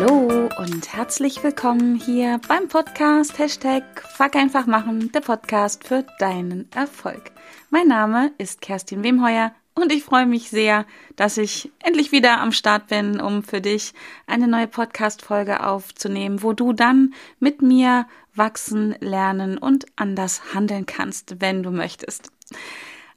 Hallo und herzlich willkommen hier beim Podcast Hashtag Fuck einfach machen, der Podcast für deinen Erfolg. Mein Name ist Kerstin Wemheuer und ich freue mich sehr, dass ich endlich wieder am Start bin, um für dich eine neue Podcast-Folge aufzunehmen, wo du dann mit mir wachsen, lernen und anders handeln kannst, wenn du möchtest.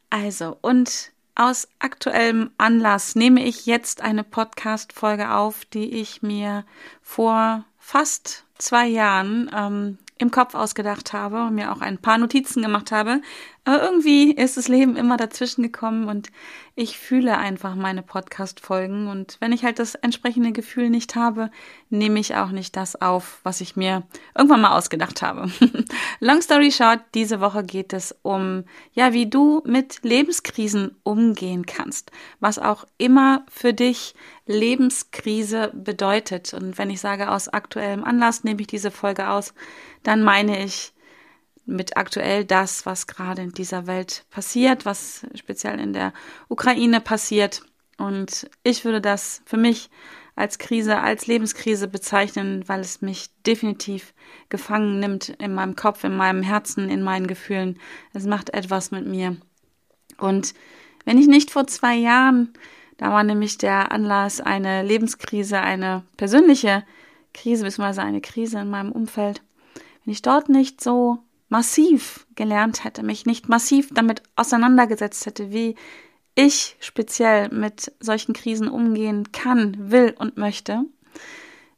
Also, und aus aktuellem Anlass nehme ich jetzt eine Podcast-Folge auf, die ich mir vor fast zwei Jahren ähm, im Kopf ausgedacht habe und mir auch ein paar Notizen gemacht habe. Aber irgendwie ist das Leben immer dazwischen gekommen und ich fühle einfach meine Podcast-Folgen. Und wenn ich halt das entsprechende Gefühl nicht habe, nehme ich auch nicht das auf, was ich mir irgendwann mal ausgedacht habe. Long story short, diese Woche geht es um, ja, wie du mit Lebenskrisen umgehen kannst. Was auch immer für dich Lebenskrise bedeutet. Und wenn ich sage aus aktuellem Anlass, nehme ich diese Folge aus, dann meine ich, mit aktuell das, was gerade in dieser Welt passiert, was speziell in der Ukraine passiert. Und ich würde das für mich als Krise, als Lebenskrise bezeichnen, weil es mich definitiv gefangen nimmt in meinem Kopf, in meinem Herzen, in meinen Gefühlen. Es macht etwas mit mir. Und wenn ich nicht vor zwei Jahren, da war nämlich der Anlass eine Lebenskrise, eine persönliche Krise, beziehungsweise eine Krise in meinem Umfeld, wenn ich dort nicht so massiv gelernt hätte, mich nicht massiv damit auseinandergesetzt hätte, wie ich speziell mit solchen Krisen umgehen kann, will und möchte,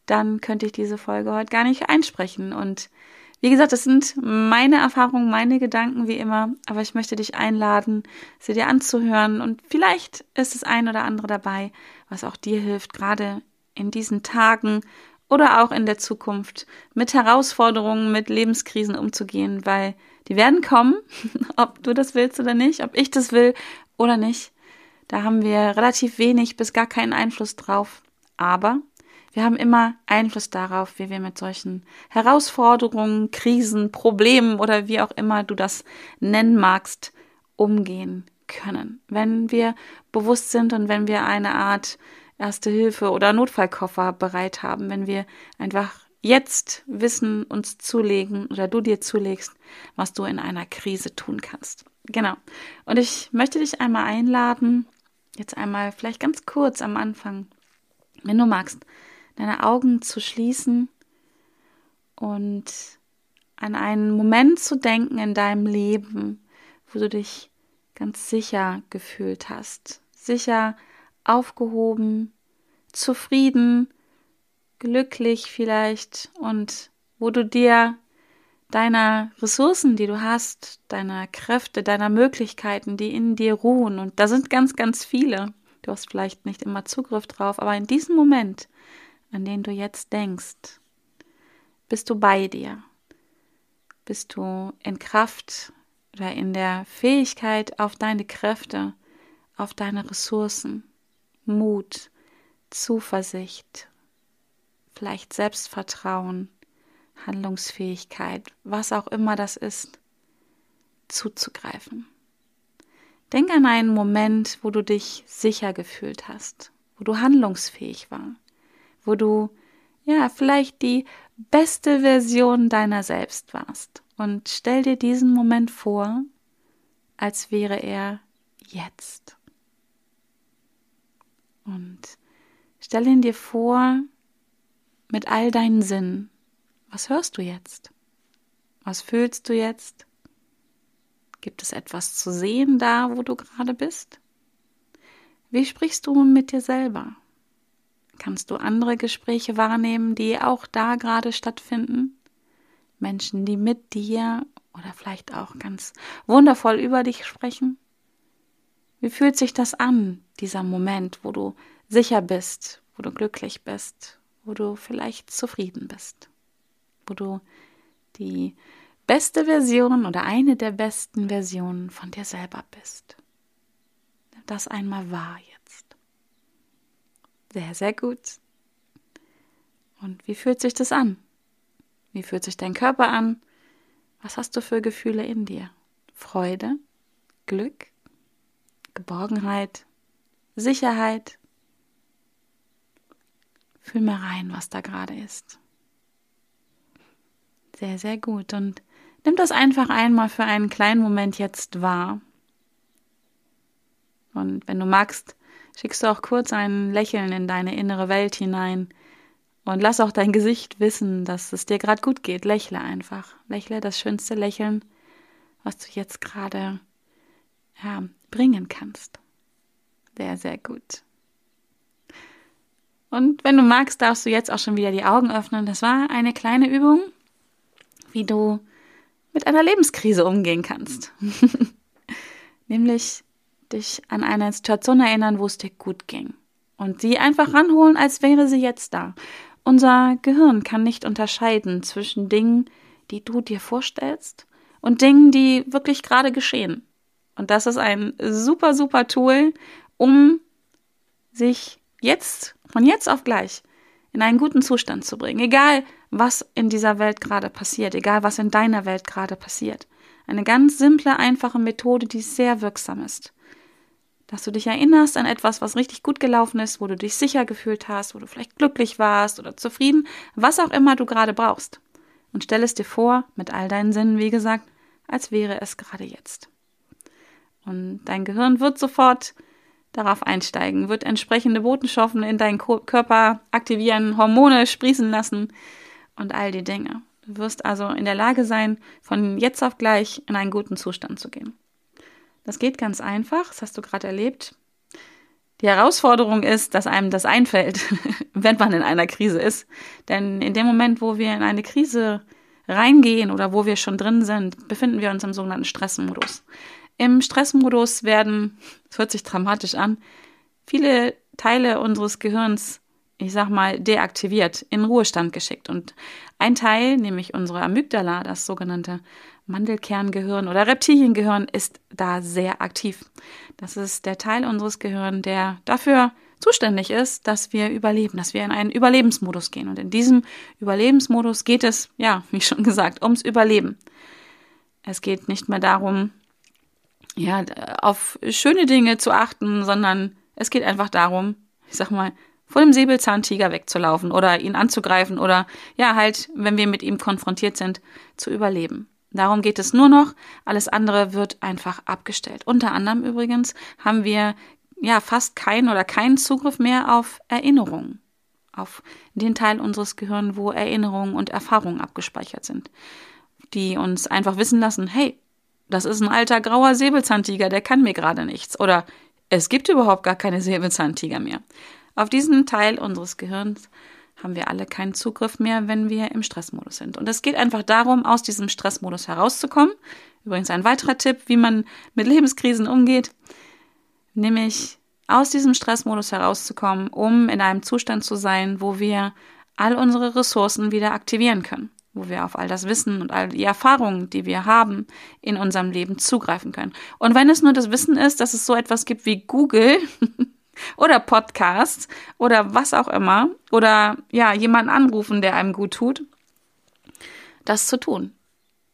dann könnte ich diese Folge heute gar nicht einsprechen. Und wie gesagt, das sind meine Erfahrungen, meine Gedanken wie immer, aber ich möchte dich einladen, sie dir anzuhören und vielleicht ist es ein oder andere dabei, was auch dir hilft, gerade in diesen Tagen, oder auch in der Zukunft mit Herausforderungen, mit Lebenskrisen umzugehen, weil die werden kommen, ob du das willst oder nicht, ob ich das will oder nicht. Da haben wir relativ wenig bis gar keinen Einfluss drauf. Aber wir haben immer Einfluss darauf, wie wir mit solchen Herausforderungen, Krisen, Problemen oder wie auch immer du das nennen magst, umgehen können. Wenn wir bewusst sind und wenn wir eine Art Erste Hilfe oder Notfallkoffer bereit haben, wenn wir einfach jetzt Wissen uns zulegen oder du dir zulegst, was du in einer Krise tun kannst. Genau. Und ich möchte dich einmal einladen, jetzt einmal vielleicht ganz kurz am Anfang, wenn du magst, deine Augen zu schließen und an einen Moment zu denken in deinem Leben, wo du dich ganz sicher gefühlt hast. Sicher, aufgehoben, zufrieden, glücklich vielleicht und wo du dir deiner Ressourcen, die du hast, deiner Kräfte, deiner Möglichkeiten, die in dir ruhen, und da sind ganz, ganz viele, du hast vielleicht nicht immer Zugriff drauf, aber in diesem Moment, an den du jetzt denkst, bist du bei dir, bist du in Kraft oder in der Fähigkeit auf deine Kräfte, auf deine Ressourcen. Mut, Zuversicht, vielleicht Selbstvertrauen, Handlungsfähigkeit, was auch immer das ist, zuzugreifen. Denk an einen Moment, wo du dich sicher gefühlt hast, wo du handlungsfähig war, wo du ja vielleicht die beste Version deiner selbst warst. Und stell dir diesen Moment vor, als wäre er jetzt. Und stell ihn dir vor mit all deinen Sinnen. Was hörst du jetzt? Was fühlst du jetzt? Gibt es etwas zu sehen da, wo du gerade bist? Wie sprichst du mit dir selber? Kannst du andere Gespräche wahrnehmen, die auch da gerade stattfinden? Menschen, die mit dir oder vielleicht auch ganz wundervoll über dich sprechen? Wie fühlt sich das an, dieser Moment, wo du sicher bist, wo du glücklich bist, wo du vielleicht zufrieden bist, wo du die beste Version oder eine der besten Versionen von dir selber bist. Das einmal wahr jetzt. Sehr, sehr gut. Und wie fühlt sich das an? Wie fühlt sich dein Körper an? Was hast du für Gefühle in dir? Freude? Glück? Geborgenheit, Sicherheit. Fühl mal rein, was da gerade ist. Sehr, sehr gut. Und nimm das einfach einmal für einen kleinen Moment jetzt wahr. Und wenn du magst, schickst du auch kurz ein Lächeln in deine innere Welt hinein und lass auch dein Gesicht wissen, dass es dir gerade gut geht. Lächle einfach. Lächle das schönste Lächeln, was du jetzt gerade ja, bringen kannst. Sehr, sehr gut. Und wenn du magst, darfst du jetzt auch schon wieder die Augen öffnen. Das war eine kleine Übung, wie du mit einer Lebenskrise umgehen kannst. Nämlich dich an eine Situation erinnern, wo es dir gut ging. Und sie einfach ranholen, als wäre sie jetzt da. Unser Gehirn kann nicht unterscheiden zwischen Dingen, die du dir vorstellst und Dingen, die wirklich gerade geschehen. Und das ist ein super, super Tool, um sich jetzt, von jetzt auf gleich, in einen guten Zustand zu bringen. Egal, was in dieser Welt gerade passiert, egal, was in deiner Welt gerade passiert. Eine ganz simple, einfache Methode, die sehr wirksam ist. Dass du dich erinnerst an etwas, was richtig gut gelaufen ist, wo du dich sicher gefühlt hast, wo du vielleicht glücklich warst oder zufrieden, was auch immer du gerade brauchst. Und stell es dir vor, mit all deinen Sinnen, wie gesagt, als wäre es gerade jetzt. Und dein Gehirn wird sofort darauf einsteigen, wird entsprechende Botenstoffen in deinen Körper aktivieren, Hormone sprießen lassen und all die Dinge. Du wirst also in der Lage sein, von jetzt auf gleich in einen guten Zustand zu gehen. Das geht ganz einfach, das hast du gerade erlebt. Die Herausforderung ist, dass einem das einfällt, wenn man in einer Krise ist. Denn in dem Moment, wo wir in eine Krise reingehen oder wo wir schon drin sind, befinden wir uns im sogenannten Stressmodus. Im Stressmodus werden, es hört sich dramatisch an, viele Teile unseres Gehirns, ich sag mal, deaktiviert, in Ruhestand geschickt. Und ein Teil, nämlich unsere Amygdala, das sogenannte Mandelkerngehirn oder Reptiliengehirn, ist da sehr aktiv. Das ist der Teil unseres Gehirns, der dafür zuständig ist, dass wir überleben, dass wir in einen Überlebensmodus gehen. Und in diesem Überlebensmodus geht es, ja, wie schon gesagt, ums Überleben. Es geht nicht mehr darum, ja, auf schöne Dinge zu achten, sondern es geht einfach darum, ich sag mal, vor dem Säbelzahntiger wegzulaufen oder ihn anzugreifen oder ja, halt, wenn wir mit ihm konfrontiert sind, zu überleben. Darum geht es nur noch, alles andere wird einfach abgestellt. Unter anderem übrigens haben wir ja fast keinen oder keinen Zugriff mehr auf Erinnerungen, auf den Teil unseres Gehirns, wo Erinnerungen und Erfahrungen abgespeichert sind, die uns einfach wissen lassen, hey, das ist ein alter grauer Säbelzahntiger, der kann mir gerade nichts. Oder es gibt überhaupt gar keine Säbelzahntiger mehr. Auf diesen Teil unseres Gehirns haben wir alle keinen Zugriff mehr, wenn wir im Stressmodus sind. Und es geht einfach darum, aus diesem Stressmodus herauszukommen. Übrigens ein weiterer Tipp, wie man mit Lebenskrisen umgeht, nämlich aus diesem Stressmodus herauszukommen, um in einem Zustand zu sein, wo wir all unsere Ressourcen wieder aktivieren können wo wir auf all das Wissen und all die Erfahrungen, die wir haben, in unserem Leben zugreifen können. Und wenn es nur das Wissen ist, dass es so etwas gibt wie Google oder Podcasts oder was auch immer oder ja, jemanden anrufen, der einem gut tut, das zu tun.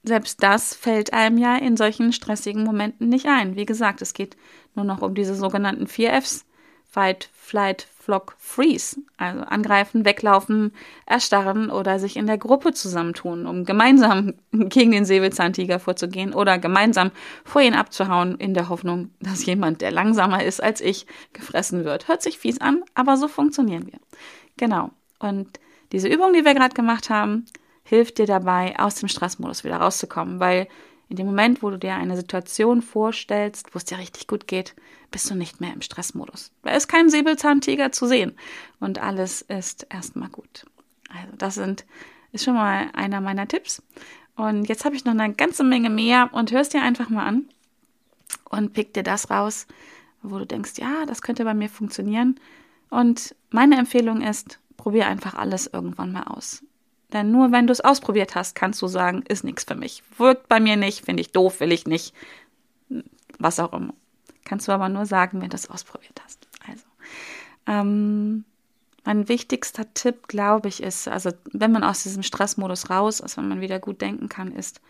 Selbst das fällt einem ja in solchen stressigen Momenten nicht ein. Wie gesagt, es geht nur noch um diese sogenannten vier Fs. Fight, Flight, Flock, Freeze. Also angreifen, weglaufen, erstarren oder sich in der Gruppe zusammentun, um gemeinsam gegen den Säbelzahntiger vorzugehen oder gemeinsam vor ihn abzuhauen, in der Hoffnung, dass jemand, der langsamer ist als ich, gefressen wird. Hört sich fies an, aber so funktionieren wir. Genau. Und diese Übung, die wir gerade gemacht haben, hilft dir dabei, aus dem Stressmodus wieder rauszukommen, weil in dem Moment, wo du dir eine Situation vorstellst, wo es dir richtig gut geht, bist du nicht mehr im Stressmodus. Da ist kein Säbelzahntiger zu sehen und alles ist erstmal gut. Also das sind, ist schon mal einer meiner Tipps. Und jetzt habe ich noch eine ganze Menge mehr und hörst dir einfach mal an und pick dir das raus, wo du denkst, ja, das könnte bei mir funktionieren. Und meine Empfehlung ist, probier einfach alles irgendwann mal aus. Denn nur wenn du es ausprobiert hast, kannst du sagen, ist nichts für mich. Wirkt bei mir nicht, finde ich doof, will ich nicht. Was auch immer. Kannst du aber nur sagen, wenn du es ausprobiert hast. Also, ähm, mein wichtigster Tipp, glaube ich, ist, also wenn man aus diesem Stressmodus raus ist, wenn man wieder gut denken kann, ist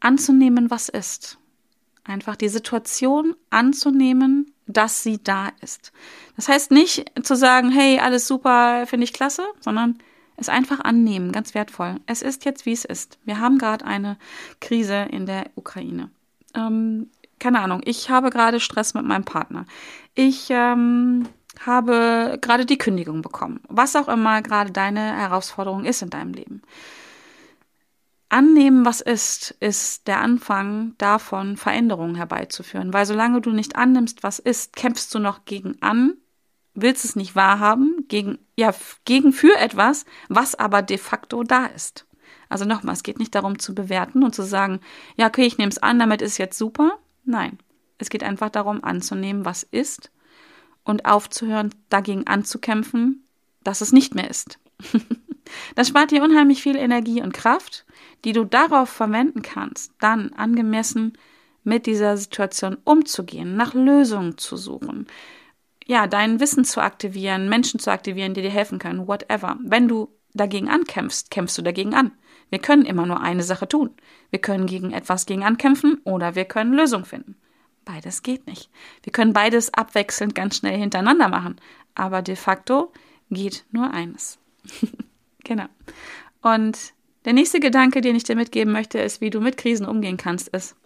anzunehmen, was ist. Einfach die Situation anzunehmen, dass sie da ist. Das heißt nicht zu sagen, hey, alles super, finde ich klasse, sondern es einfach annehmen, ganz wertvoll. Es ist jetzt, wie es ist. Wir haben gerade eine Krise in der Ukraine. Ähm, keine Ahnung, ich habe gerade Stress mit meinem Partner. Ich ähm, habe gerade die Kündigung bekommen. Was auch immer gerade deine Herausforderung ist in deinem Leben. Annehmen, was ist, ist der Anfang davon, Veränderungen herbeizuführen. Weil solange du nicht annimmst, was ist, kämpfst du noch gegen an, willst es nicht wahrhaben, gegen, ja, gegen für etwas, was aber de facto da ist. Also nochmal, es geht nicht darum zu bewerten und zu sagen, ja, okay, ich nehme es an, damit ist jetzt super. Nein, es geht einfach darum anzunehmen, was ist und aufzuhören, dagegen anzukämpfen, dass es nicht mehr ist. das spart dir unheimlich viel Energie und Kraft, die du darauf verwenden kannst, dann angemessen mit dieser Situation umzugehen, nach Lösungen zu suchen, ja, dein Wissen zu aktivieren, Menschen zu aktivieren, die dir helfen können, whatever. Wenn du dagegen ankämpfst, kämpfst du dagegen an. Wir können immer nur eine Sache tun. Wir können gegen etwas gegen ankämpfen oder wir können Lösungen finden. Beides geht nicht. Wir können beides abwechselnd ganz schnell hintereinander machen, aber de facto geht nur eines. genau. Und der nächste Gedanke, den ich dir mitgeben möchte, ist, wie du mit Krisen umgehen kannst, ist,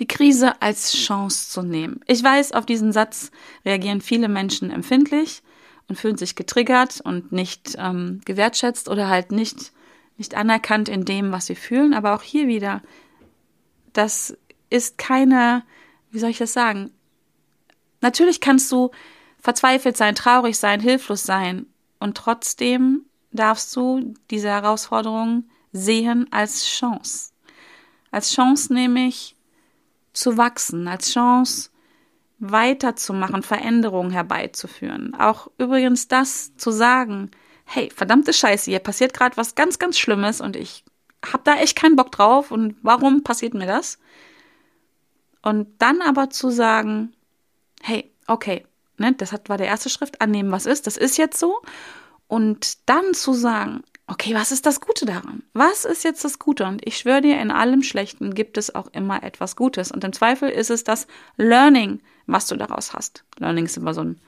die Krise als Chance zu nehmen. Ich weiß, auf diesen Satz reagieren viele Menschen empfindlich und fühlen sich getriggert und nicht ähm, gewertschätzt oder halt nicht, nicht anerkannt in dem, was sie fühlen. Aber auch hier wieder, das ist keine, wie soll ich das sagen? Natürlich kannst du verzweifelt sein, traurig sein, hilflos sein und trotzdem darfst du diese Herausforderung sehen als Chance. Als Chance nämlich zu wachsen, als Chance weiterzumachen, Veränderungen herbeizuführen. Auch übrigens das zu sagen, hey, verdammte Scheiße, hier passiert gerade was ganz, ganz Schlimmes und ich hab da echt keinen Bock drauf und warum passiert mir das? Und dann aber zu sagen, hey, okay, ne, das war der erste Schritt, annehmen, was ist, das ist jetzt so. Und dann zu sagen, okay, was ist das Gute daran? Was ist jetzt das Gute? Und ich schwöre dir, in allem Schlechten gibt es auch immer etwas Gutes. Und im Zweifel ist es das Learning, was du daraus hast. Learning ist immer so ein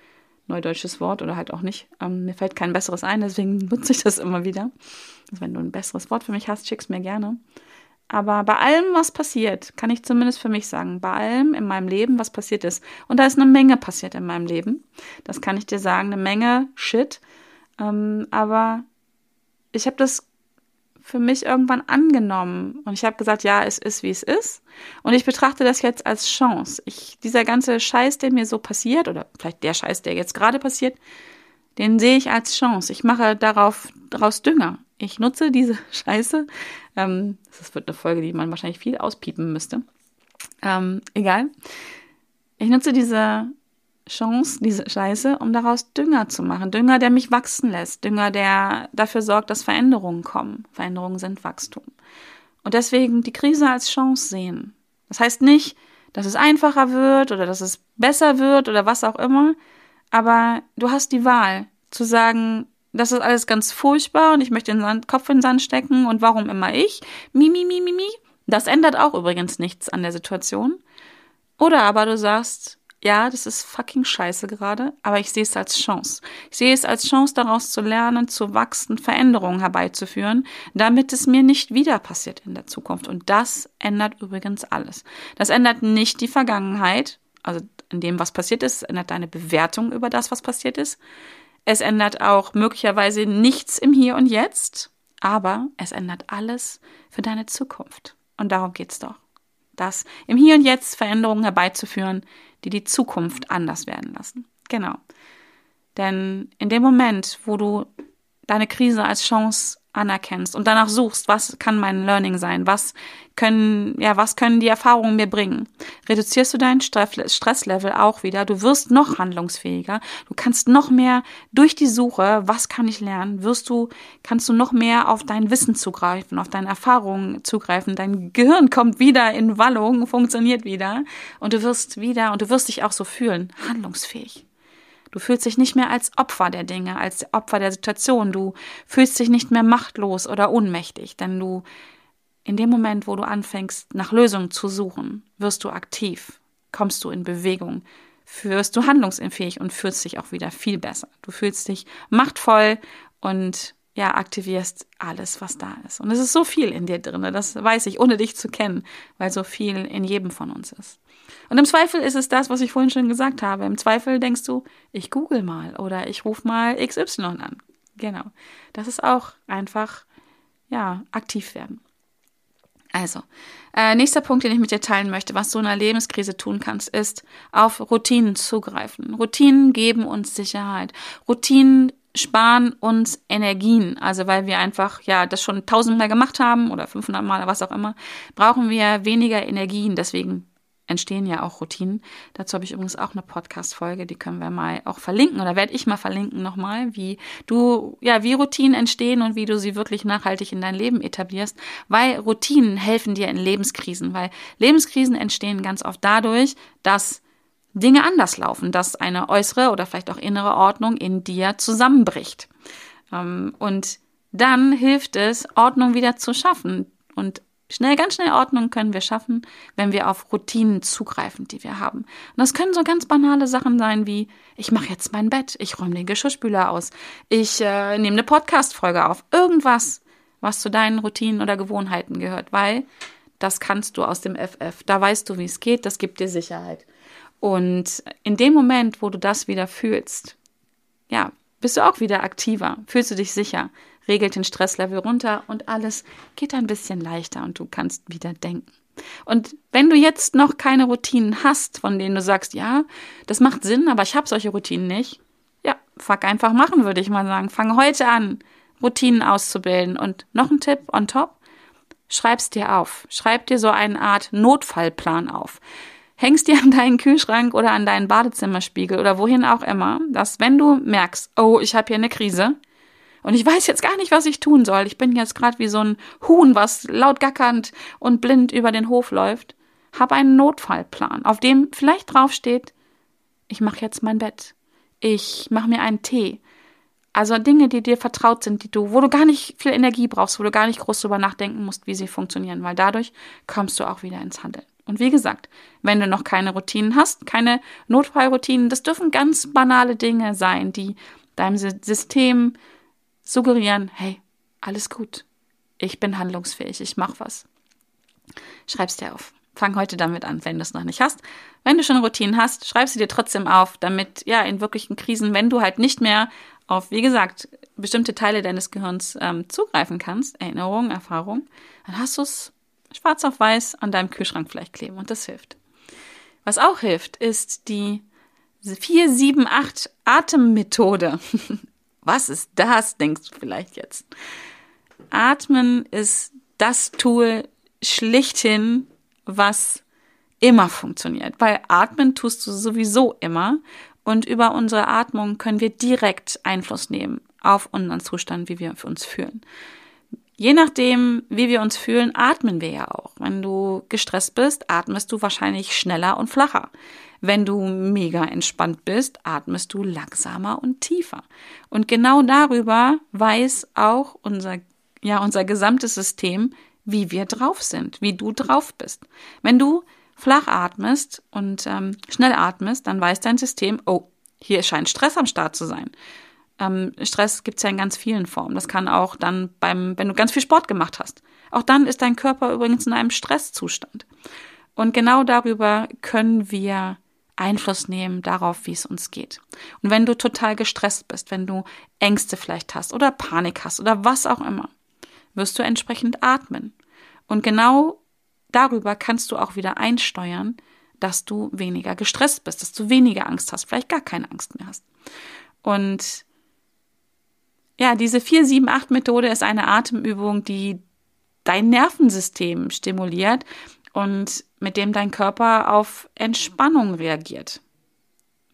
neudeutsches Wort oder halt auch nicht. Ähm, mir fällt kein besseres ein, deswegen nutze ich das immer wieder. Also wenn du ein besseres Wort für mich hast, schick's mir gerne. Aber bei allem, was passiert, kann ich zumindest für mich sagen, bei allem in meinem Leben, was passiert ist, und da ist eine Menge passiert in meinem Leben, das kann ich dir sagen, eine Menge Shit, ähm, aber ich habe das für mich irgendwann angenommen und ich habe gesagt, ja, es ist wie es ist und ich betrachte das jetzt als Chance. Ich dieser ganze Scheiß, der mir so passiert oder vielleicht der Scheiß, der jetzt gerade passiert, den sehe ich als Chance. Ich mache darauf daraus Dünger. Ich nutze diese Scheiße. Ähm, das wird eine Folge, die man wahrscheinlich viel auspiepen müsste. Ähm, egal. Ich nutze diese Chance, diese Scheiße, um daraus Dünger zu machen. Dünger, der mich wachsen lässt. Dünger, der dafür sorgt, dass Veränderungen kommen. Veränderungen sind Wachstum. Und deswegen die Krise als Chance sehen. Das heißt nicht, dass es einfacher wird oder dass es besser wird oder was auch immer. Aber du hast die Wahl zu sagen, das ist alles ganz furchtbar und ich möchte den Sand, Kopf in den Sand stecken und warum immer ich? Mi, mi, mi, mi, mi. Das ändert auch übrigens nichts an der Situation. Oder aber du sagst, ja, das ist fucking scheiße gerade, aber ich sehe es als Chance. Ich sehe es als Chance, daraus zu lernen, zu wachsen, Veränderungen herbeizuführen, damit es mir nicht wieder passiert in der Zukunft. Und das ändert übrigens alles. Das ändert nicht die Vergangenheit, also in dem, was passiert ist, ändert deine Bewertung über das, was passiert ist. Es ändert auch möglicherweise nichts im Hier und Jetzt, aber es ändert alles für deine Zukunft. Und darum geht's doch. Das im Hier und Jetzt Veränderungen herbeizuführen, die die Zukunft anders werden lassen. Genau. Denn in dem Moment, wo du deine Krise als Chance anerkennst und danach suchst, was kann mein Learning sein, was können, ja, was können die Erfahrungen mir bringen, reduzierst du dein Stresslevel auch wieder, du wirst noch handlungsfähiger, du kannst noch mehr durch die Suche, was kann ich lernen, wirst du, kannst du noch mehr auf dein Wissen zugreifen, auf deine Erfahrungen zugreifen, dein Gehirn kommt wieder in Wallung, funktioniert wieder und du wirst wieder, und du wirst dich auch so fühlen, handlungsfähig. Du fühlst dich nicht mehr als Opfer der Dinge, als Opfer der Situation. Du fühlst dich nicht mehr machtlos oder ohnmächtig, denn du in dem Moment, wo du anfängst, nach Lösungen zu suchen, wirst du aktiv, kommst du in Bewegung, wirst du handlungsunfähig und fühlst dich auch wieder viel besser. Du fühlst dich machtvoll und ja, aktivierst alles, was da ist. Und es ist so viel in dir drin, das weiß ich, ohne dich zu kennen, weil so viel in jedem von uns ist. Und im Zweifel ist es das, was ich vorhin schon gesagt habe. Im Zweifel denkst du, ich google mal oder ich rufe mal XY an. Genau. Das ist auch einfach, ja, aktiv werden. Also, äh, nächster Punkt, den ich mit dir teilen möchte, was du in einer Lebenskrise tun kannst, ist auf Routinen zugreifen. Routinen geben uns Sicherheit. Routinen sparen uns Energien. Also weil wir einfach ja das schon tausendmal gemacht haben oder 500 Mal was auch immer, brauchen wir weniger Energien. Deswegen entstehen ja auch Routinen. Dazu habe ich übrigens auch eine Podcast-Folge, die können wir mal auch verlinken oder werde ich mal verlinken nochmal, wie du, ja, wie Routinen entstehen und wie du sie wirklich nachhaltig in dein Leben etablierst, weil Routinen helfen dir in Lebenskrisen, weil Lebenskrisen entstehen ganz oft dadurch, dass Dinge anders laufen, dass eine äußere oder vielleicht auch innere Ordnung in dir zusammenbricht. Ähm, und dann hilft es, Ordnung wieder zu schaffen. Und schnell, ganz schnell Ordnung können wir schaffen, wenn wir auf Routinen zugreifen, die wir haben. Und das können so ganz banale Sachen sein wie, ich mache jetzt mein Bett, ich räume den Geschirrspüler aus, ich äh, nehme eine Podcast-Folge auf. Irgendwas, was zu deinen Routinen oder Gewohnheiten gehört, weil das kannst du aus dem FF. Da weißt du, wie es geht, das gibt dir Sicherheit. Und in dem Moment, wo du das wieder fühlst, ja, bist du auch wieder aktiver, fühlst du dich sicher, regelt den Stresslevel runter und alles geht ein bisschen leichter und du kannst wieder denken. Und wenn du jetzt noch keine Routinen hast, von denen du sagst, ja, das macht Sinn, aber ich habe solche Routinen nicht, ja, fuck einfach machen, würde ich mal sagen. Fang heute an, Routinen auszubilden. Und noch ein Tipp on top, schreib's dir auf. Schreib dir so eine Art Notfallplan auf hängst dir an deinen Kühlschrank oder an deinen Badezimmerspiegel oder wohin auch immer, dass wenn du merkst, oh, ich habe hier eine Krise und ich weiß jetzt gar nicht, was ich tun soll, ich bin jetzt gerade wie so ein Huhn, was laut gackernd und blind über den Hof läuft, hab einen Notfallplan, auf dem vielleicht draufsteht, ich mache jetzt mein Bett, ich mache mir einen Tee. Also Dinge, die dir vertraut sind, die du, wo du gar nicht viel Energie brauchst, wo du gar nicht groß drüber nachdenken musst, wie sie funktionieren, weil dadurch kommst du auch wieder ins Handeln. Und wie gesagt, wenn du noch keine Routinen hast, keine Notfallroutinen, das dürfen ganz banale Dinge sein, die deinem System suggerieren, hey, alles gut. Ich bin handlungsfähig, ich mach was. Schreib's dir auf. Fang heute damit an, wenn du es noch nicht hast. Wenn du schon Routinen hast, schreib sie dir trotzdem auf, damit ja in wirklichen Krisen, wenn du halt nicht mehr auf, wie gesagt, bestimmte Teile deines Gehirns ähm, zugreifen kannst, Erinnerungen, Erfahrung, dann hast du es schwarz auf weiß an deinem Kühlschrank vielleicht kleben und das hilft. Was auch hilft, ist die 478 Atemmethode. Was ist das, denkst du vielleicht jetzt? Atmen ist das Tool schlichthin, was immer funktioniert, weil atmen tust du sowieso immer und über unsere Atmung können wir direkt Einfluss nehmen auf unseren Zustand, wie wir uns fühlen. Je nachdem, wie wir uns fühlen, atmen wir ja auch. Wenn du gestresst bist, atmest du wahrscheinlich schneller und flacher. Wenn du mega entspannt bist, atmest du langsamer und tiefer. Und genau darüber weiß auch unser, ja, unser gesamtes System, wie wir drauf sind, wie du drauf bist. Wenn du flach atmest und ähm, schnell atmest, dann weiß dein System, oh, hier scheint Stress am Start zu sein. Ähm, Stress gibt es ja in ganz vielen Formen. Das kann auch dann beim, wenn du ganz viel Sport gemacht hast. Auch dann ist dein Körper übrigens in einem Stresszustand. Und genau darüber können wir Einfluss nehmen darauf, wie es uns geht. Und wenn du total gestresst bist, wenn du Ängste vielleicht hast oder Panik hast oder was auch immer, wirst du entsprechend atmen. Und genau darüber kannst du auch wieder einsteuern, dass du weniger gestresst bist, dass du weniger Angst hast, vielleicht gar keine Angst mehr hast. Und ja, diese 4-7-8-Methode ist eine Atemübung, die dein Nervensystem stimuliert und mit dem dein Körper auf Entspannung reagiert.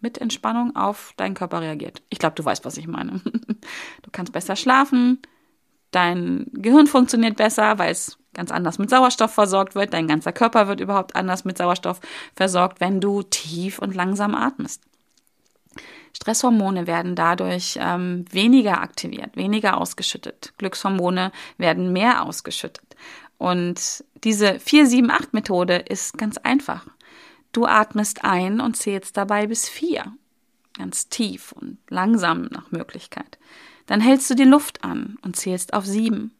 Mit Entspannung auf deinen Körper reagiert. Ich glaube, du weißt, was ich meine. Du kannst besser schlafen, dein Gehirn funktioniert besser, weil es ganz anders mit Sauerstoff versorgt wird, dein ganzer Körper wird überhaupt anders mit Sauerstoff versorgt, wenn du tief und langsam atmest. Stresshormone werden dadurch ähm, weniger aktiviert, weniger ausgeschüttet. Glückshormone werden mehr ausgeschüttet. Und diese 4-7-8-Methode ist ganz einfach. Du atmest ein und zählst dabei bis vier. Ganz tief und langsam nach Möglichkeit. Dann hältst du die Luft an und zählst auf sieben.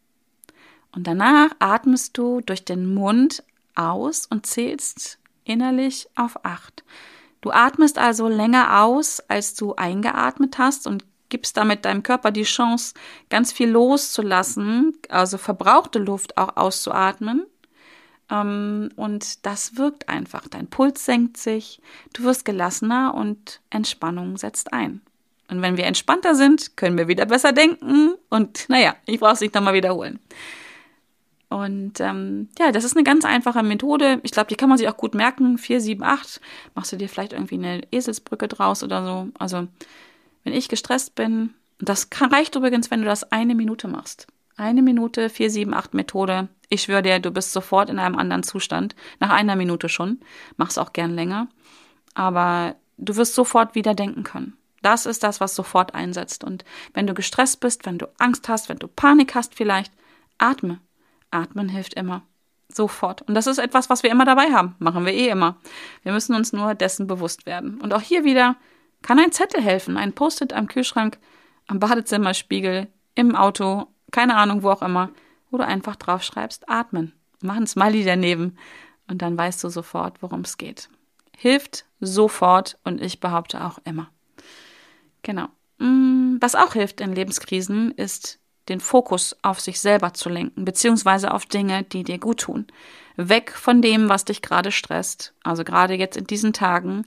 Und danach atmest du durch den Mund aus und zählst innerlich auf acht. Du atmest also länger aus, als du eingeatmet hast und gibst damit deinem Körper die Chance, ganz viel loszulassen, also verbrauchte Luft auch auszuatmen. Ähm, und das wirkt einfach. Dein Puls senkt sich, du wirst gelassener und Entspannung setzt ein. Und wenn wir entspannter sind, können wir wieder besser denken. Und naja, ich brauche es nicht nochmal wiederholen. Und ähm, ja, das ist eine ganz einfache Methode. Ich glaube, die kann man sich auch gut merken. 4, 7, 8. Machst du dir vielleicht irgendwie eine Eselsbrücke draus oder so. Also, wenn ich gestresst bin, das kann, reicht übrigens, wenn du das eine Minute machst. Eine Minute, 4, 7, 8 Methode. Ich schwöre dir, du bist sofort in einem anderen Zustand. Nach einer Minute schon. Mach's auch gern länger. Aber du wirst sofort wieder denken können. Das ist das, was sofort einsetzt. Und wenn du gestresst bist, wenn du Angst hast, wenn du Panik hast vielleicht, atme. Atmen hilft immer. Sofort. Und das ist etwas, was wir immer dabei haben. Machen wir eh immer. Wir müssen uns nur dessen bewusst werden. Und auch hier wieder kann ein Zettel helfen. Ein Post-it am Kühlschrank, am Badezimmerspiegel, im Auto, keine Ahnung, wo auch immer, wo du einfach draufschreibst, atmen. Mach ein Smiley daneben. Und dann weißt du sofort, worum es geht. Hilft sofort und ich behaupte auch immer. Genau. Mm, was auch hilft in Lebenskrisen, ist den Fokus auf sich selber zu lenken, beziehungsweise auf Dinge, die dir gut tun. Weg von dem, was dich gerade stresst. Also gerade jetzt in diesen Tagen.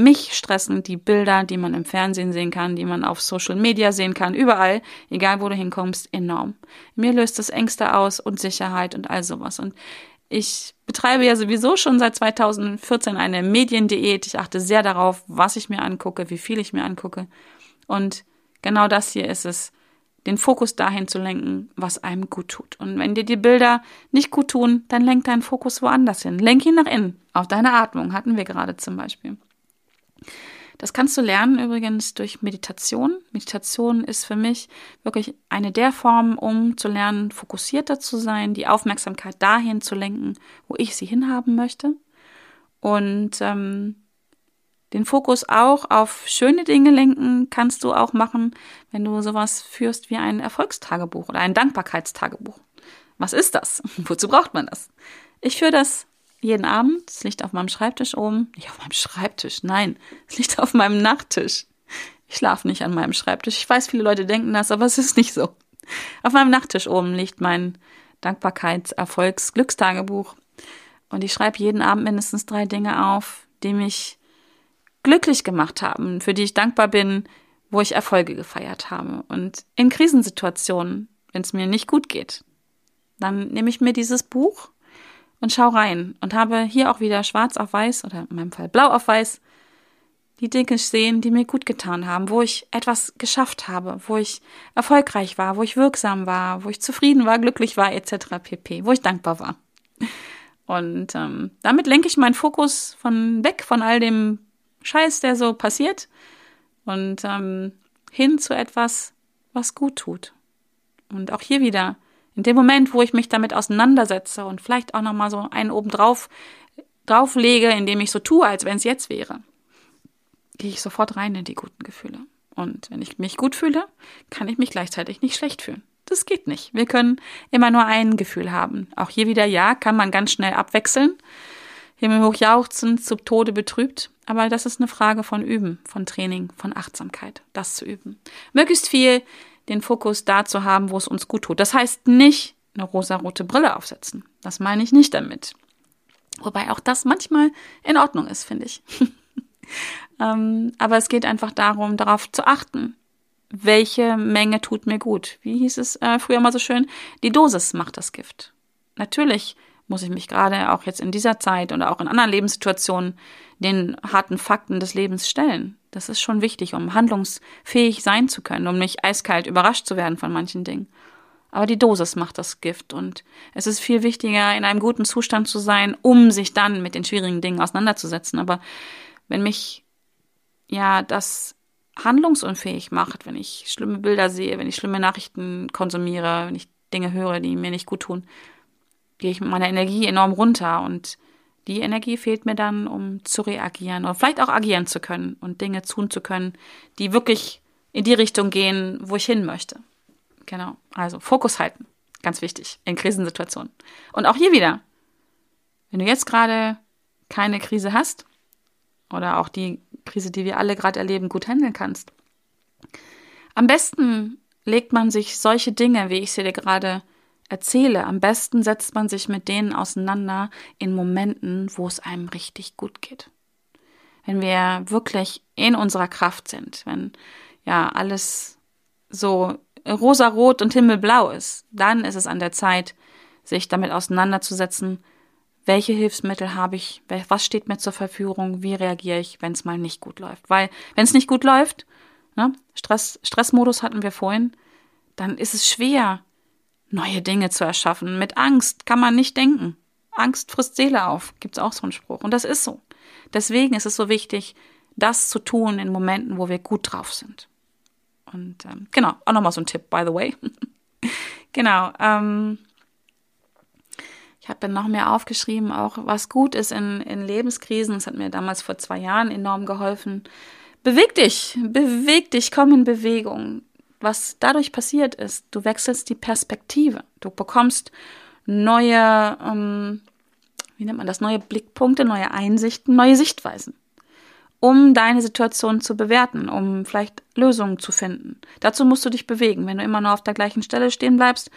Mich stressen die Bilder, die man im Fernsehen sehen kann, die man auf Social Media sehen kann, überall, egal wo du hinkommst, enorm. Mir löst es Ängste aus, Unsicherheit und all sowas. Und ich betreibe ja sowieso schon seit 2014 eine Mediendiät. Ich achte sehr darauf, was ich mir angucke, wie viel ich mir angucke. Und genau das hier ist es, den Fokus dahin zu lenken, was einem gut tut. Und wenn dir die Bilder nicht gut tun, dann lenk deinen Fokus woanders hin. Lenk ihn nach innen, auf deine Atmung, hatten wir gerade zum Beispiel. Das kannst du lernen übrigens durch Meditation. Meditation ist für mich wirklich eine der Formen, um zu lernen, fokussierter zu sein, die Aufmerksamkeit dahin zu lenken, wo ich sie hinhaben möchte. Und ähm, den Fokus auch auf schöne Dinge lenken kannst du auch machen, wenn du sowas führst wie ein Erfolgstagebuch oder ein Dankbarkeitstagebuch. Was ist das? Wozu braucht man das? Ich führe das jeden Abend. Es liegt auf meinem Schreibtisch oben. Nicht auf meinem Schreibtisch, nein. Es liegt auf meinem Nachttisch. Ich schlafe nicht an meinem Schreibtisch. Ich weiß, viele Leute denken das, aber es ist nicht so. Auf meinem Nachttisch oben liegt mein Dankbarkeits-Erfolgs-Glückstagebuch. Und ich schreibe jeden Abend mindestens drei Dinge auf, die mich glücklich gemacht haben, für die ich dankbar bin, wo ich Erfolge gefeiert habe. Und in Krisensituationen, wenn es mir nicht gut geht, dann nehme ich mir dieses Buch und schau rein und habe hier auch wieder schwarz auf weiß oder in meinem Fall blau auf weiß die Dinge sehen, die mir gut getan haben, wo ich etwas geschafft habe, wo ich erfolgreich war, wo ich wirksam war, wo ich zufrieden war, glücklich war, etc. pp, wo ich dankbar war. Und ähm, damit lenke ich meinen Fokus von weg von all dem Scheiß, der so passiert, und ähm, hin zu etwas, was gut tut. Und auch hier wieder, in dem Moment, wo ich mich damit auseinandersetze und vielleicht auch nochmal so einen oben drauf drauflege, indem ich so tue, als wenn es jetzt wäre, gehe ich sofort rein in die guten Gefühle. Und wenn ich mich gut fühle, kann ich mich gleichzeitig nicht schlecht fühlen. Das geht nicht. Wir können immer nur ein Gefühl haben. Auch hier wieder, ja, kann man ganz schnell abwechseln. Himmelhoch jauchzend, zu Tode betrübt. Aber das ist eine Frage von Üben, von Training, von Achtsamkeit, das zu üben. Möglichst viel den Fokus da zu haben, wo es uns gut tut. Das heißt nicht eine rosarote Brille aufsetzen. Das meine ich nicht damit. Wobei auch das manchmal in Ordnung ist, finde ich. ähm, aber es geht einfach darum, darauf zu achten, welche Menge tut mir gut. Wie hieß es äh, früher mal so schön? Die Dosis macht das Gift. Natürlich muss ich mich gerade auch jetzt in dieser Zeit oder auch in anderen Lebenssituationen den harten Fakten des Lebens stellen. Das ist schon wichtig, um handlungsfähig sein zu können, um nicht eiskalt überrascht zu werden von manchen Dingen. Aber die Dosis macht das Gift und es ist viel wichtiger, in einem guten Zustand zu sein, um sich dann mit den schwierigen Dingen auseinanderzusetzen. Aber wenn mich ja das handlungsunfähig macht, wenn ich schlimme Bilder sehe, wenn ich schlimme Nachrichten konsumiere, wenn ich Dinge höre, die mir nicht gut tun, gehe ich mit meiner Energie enorm runter und Die Energie fehlt mir dann, um zu reagieren oder vielleicht auch agieren zu können und Dinge tun zu können, die wirklich in die Richtung gehen, wo ich hin möchte. Genau. Also Fokus halten. Ganz wichtig in Krisensituationen. Und auch hier wieder. Wenn du jetzt gerade keine Krise hast oder auch die Krise, die wir alle gerade erleben, gut handeln kannst. Am besten legt man sich solche Dinge, wie ich sie dir gerade erzähle, am besten setzt man sich mit denen auseinander in Momenten, wo es einem richtig gut geht. Wenn wir wirklich in unserer Kraft sind, wenn ja alles so rosarot und himmelblau ist, dann ist es an der Zeit, sich damit auseinanderzusetzen, welche Hilfsmittel habe ich, was steht mir zur Verfügung, wie reagiere ich, wenn es mal nicht gut läuft. Weil wenn es nicht gut läuft, ne, Stress, Stressmodus hatten wir vorhin, dann ist es schwer, neue Dinge zu erschaffen. Mit Angst kann man nicht denken. Angst frisst Seele auf, gibt es auch so einen Spruch. Und das ist so. Deswegen ist es so wichtig, das zu tun in Momenten, wo wir gut drauf sind. Und ähm, genau, auch nochmal so ein Tipp, by the way. genau. Ähm, ich habe dann noch mehr aufgeschrieben, auch was gut ist in, in Lebenskrisen. Das hat mir damals vor zwei Jahren enorm geholfen. Beweg dich, beweg dich, komm in Bewegung. Was dadurch passiert ist, du wechselst die Perspektive. Du bekommst neue, ähm, wie nennt man das, neue Blickpunkte, neue Einsichten, neue Sichtweisen um deine Situation zu bewerten, um vielleicht Lösungen zu finden. Dazu musst du dich bewegen. Wenn du immer nur auf der gleichen Stelle stehen bleibst,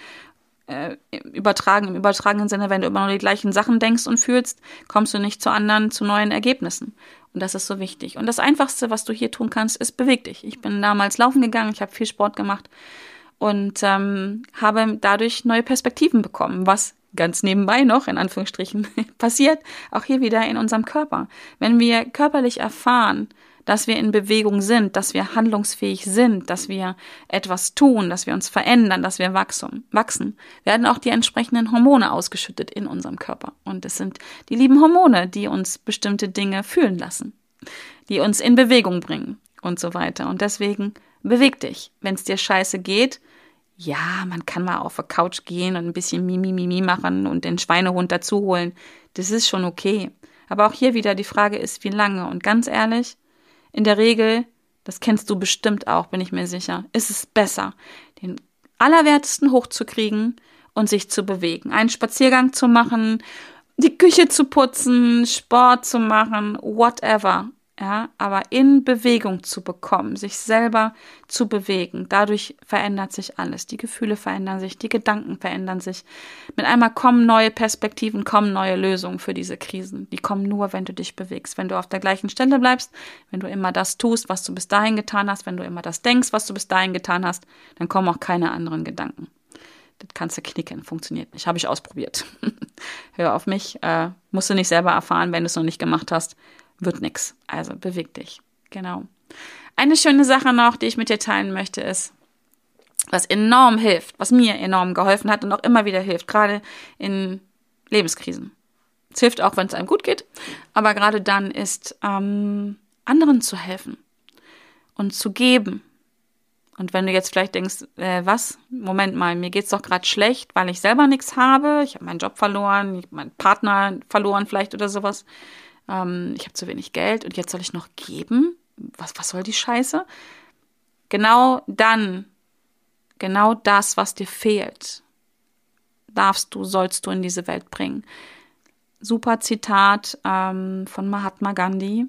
äh, übertragen, im übertragenen Sinne, wenn du immer nur die gleichen Sachen denkst und fühlst, kommst du nicht zu anderen, zu neuen Ergebnissen. Und das ist so wichtig. Und das Einfachste, was du hier tun kannst, ist beweg dich. Ich bin damals laufen gegangen, ich habe viel Sport gemacht und ähm, habe dadurch neue Perspektiven bekommen, was ganz nebenbei noch, in Anführungsstrichen, passiert, auch hier wieder in unserem Körper. Wenn wir körperlich erfahren, dass wir in Bewegung sind, dass wir handlungsfähig sind, dass wir etwas tun, dass wir uns verändern, dass wir wachsen, wachsen, werden auch die entsprechenden Hormone ausgeschüttet in unserem Körper. Und es sind die lieben Hormone, die uns bestimmte Dinge fühlen lassen, die uns in Bewegung bringen und so weiter. Und deswegen beweg dich. Wenn es dir scheiße geht, ja, man kann mal auf der Couch gehen und ein bisschen Mimi Mimi machen und den Schweinehund dazu holen. Das ist schon okay. Aber auch hier wieder die Frage ist, wie lange? Und ganz ehrlich, in der Regel, das kennst du bestimmt auch, bin ich mir sicher, ist es besser, den Allerwertesten hochzukriegen und sich zu bewegen. Einen Spaziergang zu machen, die Küche zu putzen, Sport zu machen, whatever ja, aber in Bewegung zu bekommen, sich selber zu bewegen. Dadurch verändert sich alles. Die Gefühle verändern sich, die Gedanken verändern sich. Mit einmal kommen neue Perspektiven, kommen neue Lösungen für diese Krisen. Die kommen nur, wenn du dich bewegst. Wenn du auf der gleichen Stelle bleibst, wenn du immer das tust, was du bis dahin getan hast, wenn du immer das denkst, was du bis dahin getan hast, dann kommen auch keine anderen Gedanken. Das kannst du knicken, funktioniert nicht. Habe ich ausprobiert. Hör auf mich, äh, musst du nicht selber erfahren, wenn du es noch nicht gemacht hast wird nix. Also beweg dich. Genau. Eine schöne Sache noch, die ich mit dir teilen möchte, ist, was enorm hilft, was mir enorm geholfen hat und auch immer wieder hilft, gerade in Lebenskrisen. Es hilft auch, wenn es einem gut geht, aber gerade dann ist, ähm, anderen zu helfen und zu geben. Und wenn du jetzt vielleicht denkst, äh, was? Moment mal, mir geht's doch gerade schlecht, weil ich selber nichts habe, ich habe meinen Job verloren, meinen Partner verloren vielleicht oder sowas ähm, ich habe zu wenig Geld und jetzt soll ich noch geben. Was, was soll die Scheiße? Genau dann, genau das, was dir fehlt, darfst du, sollst du in diese Welt bringen. Super Zitat ähm, von Mahatma Gandhi.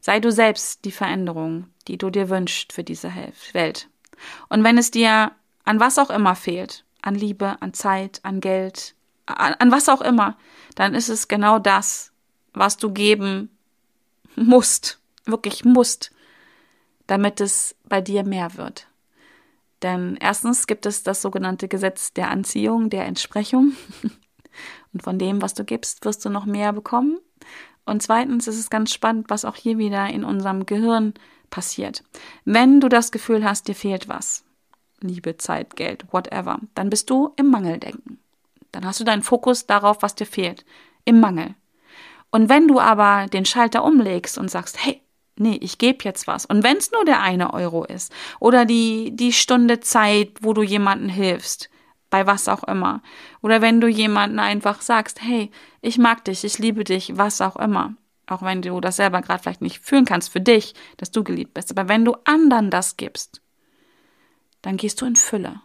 Sei du selbst die Veränderung, die du dir wünschst für diese Welt. Und wenn es dir an was auch immer fehlt, an Liebe, an Zeit, an Geld, an, an was auch immer, dann ist es genau das, was du geben musst, wirklich musst, damit es bei dir mehr wird. Denn erstens gibt es das sogenannte Gesetz der Anziehung, der Entsprechung. Und von dem, was du gibst, wirst du noch mehr bekommen. Und zweitens ist es ganz spannend, was auch hier wieder in unserem Gehirn passiert. Wenn du das Gefühl hast, dir fehlt was, Liebe, Zeit, Geld, whatever, dann bist du im Mangeldenken. Dann hast du deinen Fokus darauf, was dir fehlt, im Mangel. Und wenn du aber den Schalter umlegst und sagst, hey, nee, ich gebe jetzt was. Und wenn es nur der eine Euro ist oder die, die Stunde Zeit, wo du jemanden hilfst, bei was auch immer. Oder wenn du jemanden einfach sagst, hey, ich mag dich, ich liebe dich, was auch immer. Auch wenn du das selber gerade vielleicht nicht fühlen kannst für dich, dass du geliebt bist. Aber wenn du anderen das gibst, dann gehst du in Fülle.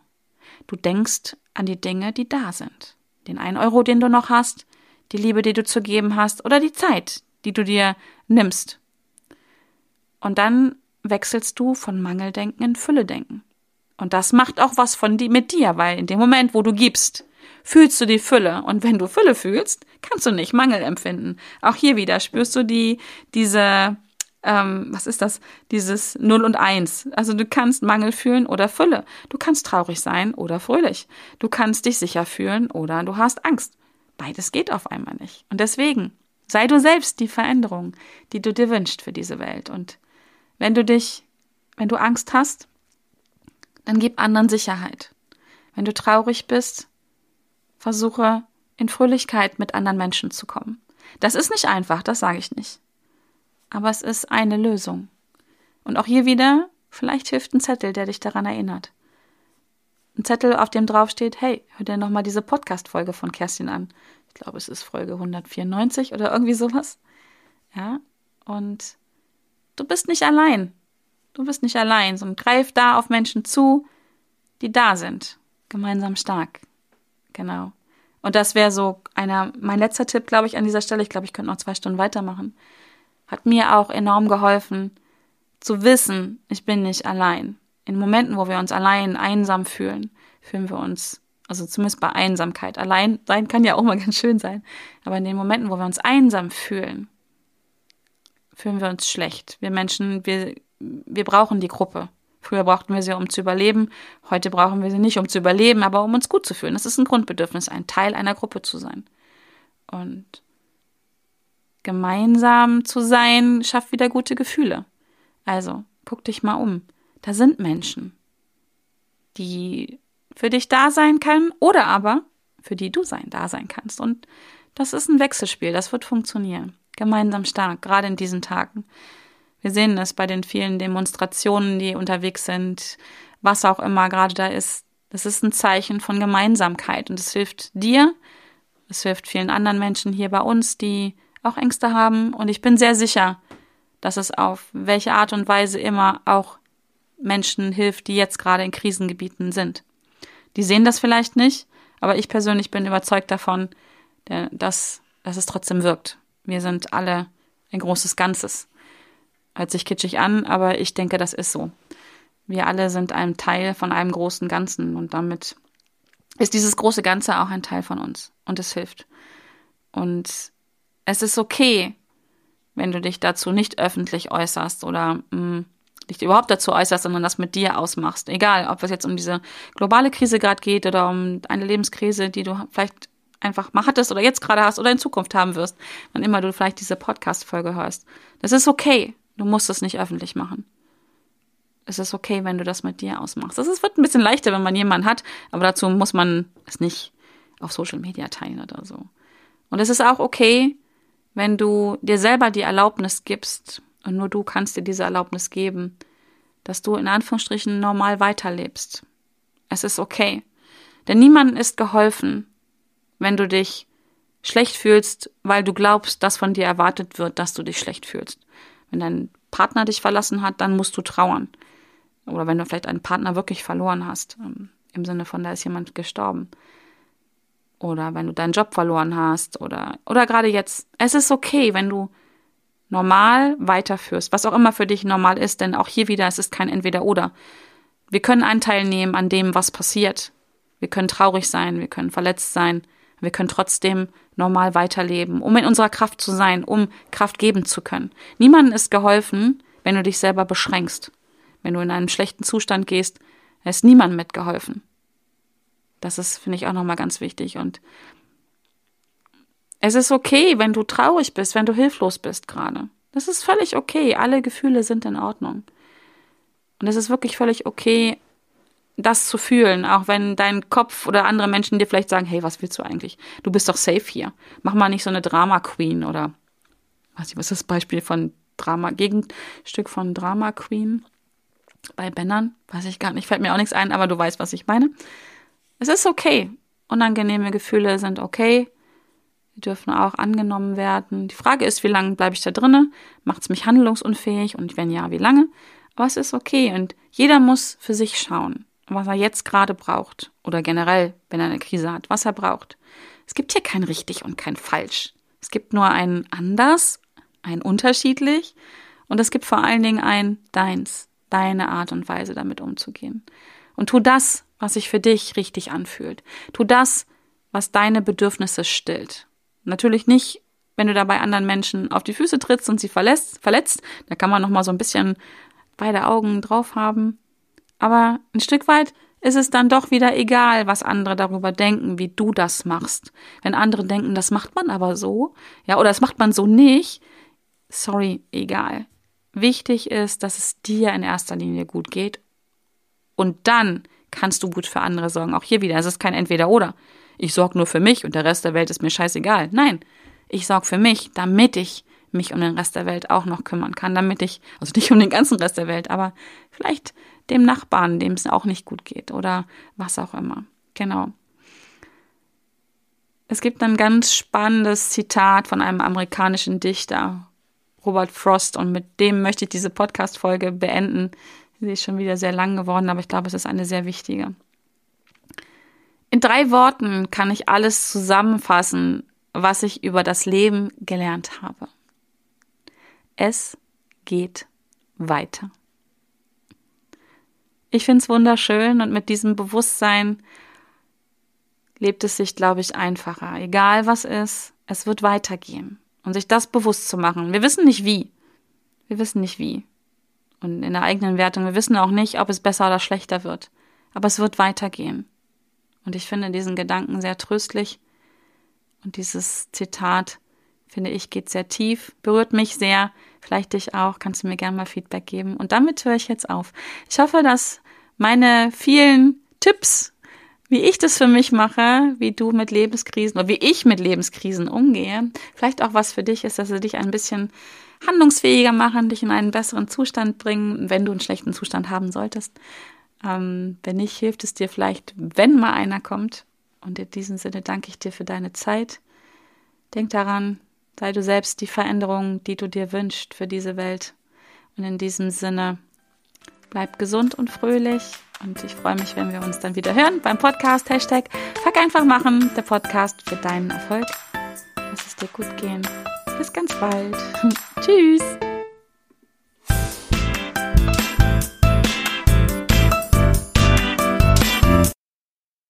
Du denkst an die Dinge, die da sind. Den einen Euro, den du noch hast, die Liebe, die du zu geben hast oder die Zeit, die du dir nimmst. Und dann wechselst du von Mangeldenken in Fülledenken. Und das macht auch was von die, mit dir, weil in dem Moment, wo du gibst, fühlst du die Fülle. Und wenn du Fülle fühlst, kannst du nicht Mangel empfinden. Auch hier wieder spürst du die, diese, ähm, was ist das? Dieses Null und Eins. Also du kannst Mangel fühlen oder Fülle. Du kannst traurig sein oder fröhlich. Du kannst dich sicher fühlen oder du hast Angst. Beides geht auf einmal nicht. Und deswegen sei du selbst die Veränderung, die du dir wünschst für diese Welt. Und wenn du dich, wenn du Angst hast, dann gib anderen Sicherheit. Wenn du traurig bist, versuche in Fröhlichkeit mit anderen Menschen zu kommen. Das ist nicht einfach, das sage ich nicht. Aber es ist eine Lösung. Und auch hier wieder, vielleicht hilft ein Zettel, der dich daran erinnert. Ein Zettel, auf dem drauf steht, hey, hör dir nochmal diese Podcast-Folge von Kerstin an. Ich glaube, es ist Folge 194 oder irgendwie sowas. Ja, und du bist nicht allein. Du bist nicht allein, sondern greif da auf Menschen zu, die da sind. Gemeinsam stark. Genau. Und das wäre so einer, mein letzter Tipp, glaube ich, an dieser Stelle. Ich glaube, ich könnte noch zwei Stunden weitermachen. Hat mir auch enorm geholfen, zu wissen, ich bin nicht allein. In Momenten, wo wir uns allein, einsam fühlen, fühlen wir uns, also zumindest bei Einsamkeit. Allein sein kann ja auch mal ganz schön sein. Aber in den Momenten, wo wir uns einsam fühlen, fühlen wir uns schlecht. Wir Menschen, wir wir brauchen die Gruppe. Früher brauchten wir sie, um zu überleben. Heute brauchen wir sie nicht, um zu überleben, aber um uns gut zu fühlen. Das ist ein Grundbedürfnis, ein Teil einer Gruppe zu sein. Und gemeinsam zu sein, schafft wieder gute Gefühle. Also, guck dich mal um. Da sind Menschen, die für dich da sein können oder aber für die du sein, da sein kannst. Und das ist ein Wechselspiel, das wird funktionieren. Gemeinsam stark, gerade in diesen Tagen. Wir sehen es bei den vielen Demonstrationen, die unterwegs sind, was auch immer gerade da ist. Das ist ein Zeichen von Gemeinsamkeit und es hilft dir, es hilft vielen anderen Menschen hier bei uns, die auch Ängste haben und ich bin sehr sicher, dass es auf welche Art und Weise immer auch Menschen hilft, die jetzt gerade in Krisengebieten sind. Die sehen das vielleicht nicht, aber ich persönlich bin überzeugt davon, dass, dass es trotzdem wirkt. Wir sind alle ein großes Ganzes. Hört sich kitschig an, aber ich denke, das ist so. Wir alle sind ein Teil von einem großen Ganzen und damit ist dieses große Ganze auch ein Teil von uns und es hilft. Und es ist okay, wenn du dich dazu nicht öffentlich äußerst oder mh, mm, dich überhaupt dazu äußerst, sondern das mit dir ausmachst. Egal, ob es jetzt um diese globale Krise gerade geht oder um eine Lebenskrise, die du vielleicht einfach mal hattest oder jetzt gerade hast oder in Zukunft haben wirst, wann immer du vielleicht diese Podcast-Folge hörst. Das ist okay. Du musst es nicht öffentlich machen. Es ist okay, wenn du das mit dir ausmachst. Es wird ein bisschen leichter, wenn man jemanden hat, aber dazu muss man es nicht auf Social Media teilen oder so. Und es ist auch okay, wenn du dir selber die Erlaubnis gibst, und nur du kannst dir diese Erlaubnis geben, dass du in Anführungsstrichen normal weiterlebst. Es ist okay. Denn niemandem ist geholfen, wenn du dich schlecht fühlst, weil du glaubst, dass von dir erwartet wird, dass du dich schlecht fühlst. Wenn dein Partner dich verlassen hat, dann musst du trauern. Oder wenn du vielleicht einen Partner wirklich verloren hast, ähm, im Sinne von, da ist jemand gestorben. Oder wenn du deinen Job verloren hast oder, oder gerade jetzt. Es ist okay, wenn du normal weiterführst, was auch immer für dich normal ist, denn auch hier wieder, es ist kein Entweder-Oder. Wir können Anteil nehmen an dem, was passiert. Wir können traurig sein, wir können verletzt sein, wir können trotzdem normal weiterleben, um in unserer Kraft zu sein, um Kraft geben zu können. Niemandem ist geholfen, wenn du dich selber beschränkst. Wenn du in einen schlechten Zustand gehst, ist niemandem mitgeholfen. Das ist, finde ich, auch nochmal ganz wichtig. Und es ist okay, wenn du traurig bist, wenn du hilflos bist gerade. Das ist völlig okay. Alle Gefühle sind in Ordnung. Und es ist wirklich völlig okay, das zu fühlen, auch wenn dein Kopf oder andere Menschen dir vielleicht sagen, hey, was willst du eigentlich? Du bist doch safe hier. Mach mal nicht so eine Drama Queen oder weiß ich, was ist das Beispiel von Drama, Gegenstück von Drama Queen bei Bennern? Weiß ich gar nicht, fällt mir auch nichts ein, aber du weißt, was ich meine. Es ist okay. Unangenehme Gefühle sind okay. Die dürfen auch angenommen werden. Die Frage ist, wie lange bleibe ich da drinnen? Macht es mich handlungsunfähig? Und wenn ja, wie lange? Aber es ist okay. Und jeder muss für sich schauen, was er jetzt gerade braucht. Oder generell, wenn er eine Krise hat, was er braucht. Es gibt hier kein richtig und kein falsch. Es gibt nur ein anders, ein unterschiedlich. Und es gibt vor allen Dingen ein deins, deine Art und Weise damit umzugehen. Und tu das, was sich für dich richtig anfühlt. Tu das, was deine Bedürfnisse stillt. Natürlich nicht, wenn du dabei anderen Menschen auf die Füße trittst und sie verletzt, verletzt. Da kann man noch mal so ein bisschen beide Augen drauf haben. Aber ein Stück weit ist es dann doch wieder egal, was andere darüber denken, wie du das machst. Wenn andere denken, das macht man aber so, ja, oder das macht man so nicht, sorry, egal. Wichtig ist, dass es dir in erster Linie gut geht. Und dann kannst du gut für andere sorgen. Auch hier wieder, es ist kein Entweder-Oder. Ich sorge nur für mich und der Rest der Welt ist mir scheißegal. Nein, ich sorge für mich, damit ich mich um den Rest der Welt auch noch kümmern kann, damit ich, also nicht um den ganzen Rest der Welt, aber vielleicht dem Nachbarn, dem es auch nicht gut geht oder was auch immer. Genau. Es gibt ein ganz spannendes Zitat von einem amerikanischen Dichter, Robert Frost, und mit dem möchte ich diese Podcast-Folge beenden. Sie ist schon wieder sehr lang geworden, aber ich glaube, es ist eine sehr wichtige. In drei Worten kann ich alles zusammenfassen, was ich über das Leben gelernt habe. Es geht weiter. Ich finde es wunderschön und mit diesem Bewusstsein lebt es sich, glaube ich, einfacher. Egal was ist, es wird weitergehen. Und sich das bewusst zu machen. Wir wissen nicht wie. Wir wissen nicht wie. Und in der eigenen Wertung, wir wissen auch nicht, ob es besser oder schlechter wird. Aber es wird weitergehen. Und ich finde diesen Gedanken sehr tröstlich. Und dieses Zitat, finde ich, geht sehr tief, berührt mich sehr, vielleicht dich auch, kannst du mir gerne mal Feedback geben. Und damit höre ich jetzt auf. Ich hoffe, dass meine vielen Tipps, wie ich das für mich mache, wie du mit Lebenskrisen oder wie ich mit Lebenskrisen umgehe, vielleicht auch was für dich ist, dass sie dich ein bisschen handlungsfähiger machen, dich in einen besseren Zustand bringen, wenn du einen schlechten Zustand haben solltest. Ähm, wenn nicht, hilft es dir vielleicht, wenn mal einer kommt. Und in diesem Sinne danke ich dir für deine Zeit. Denk daran, sei du selbst die Veränderung, die du dir wünschst für diese Welt. Und in diesem Sinne, bleib gesund und fröhlich. Und ich freue mich, wenn wir uns dann wieder hören beim Podcast Hashtag Fuck einfach machen, der Podcast für deinen Erfolg. Lass es dir gut gehen. Bis ganz bald. Tschüss.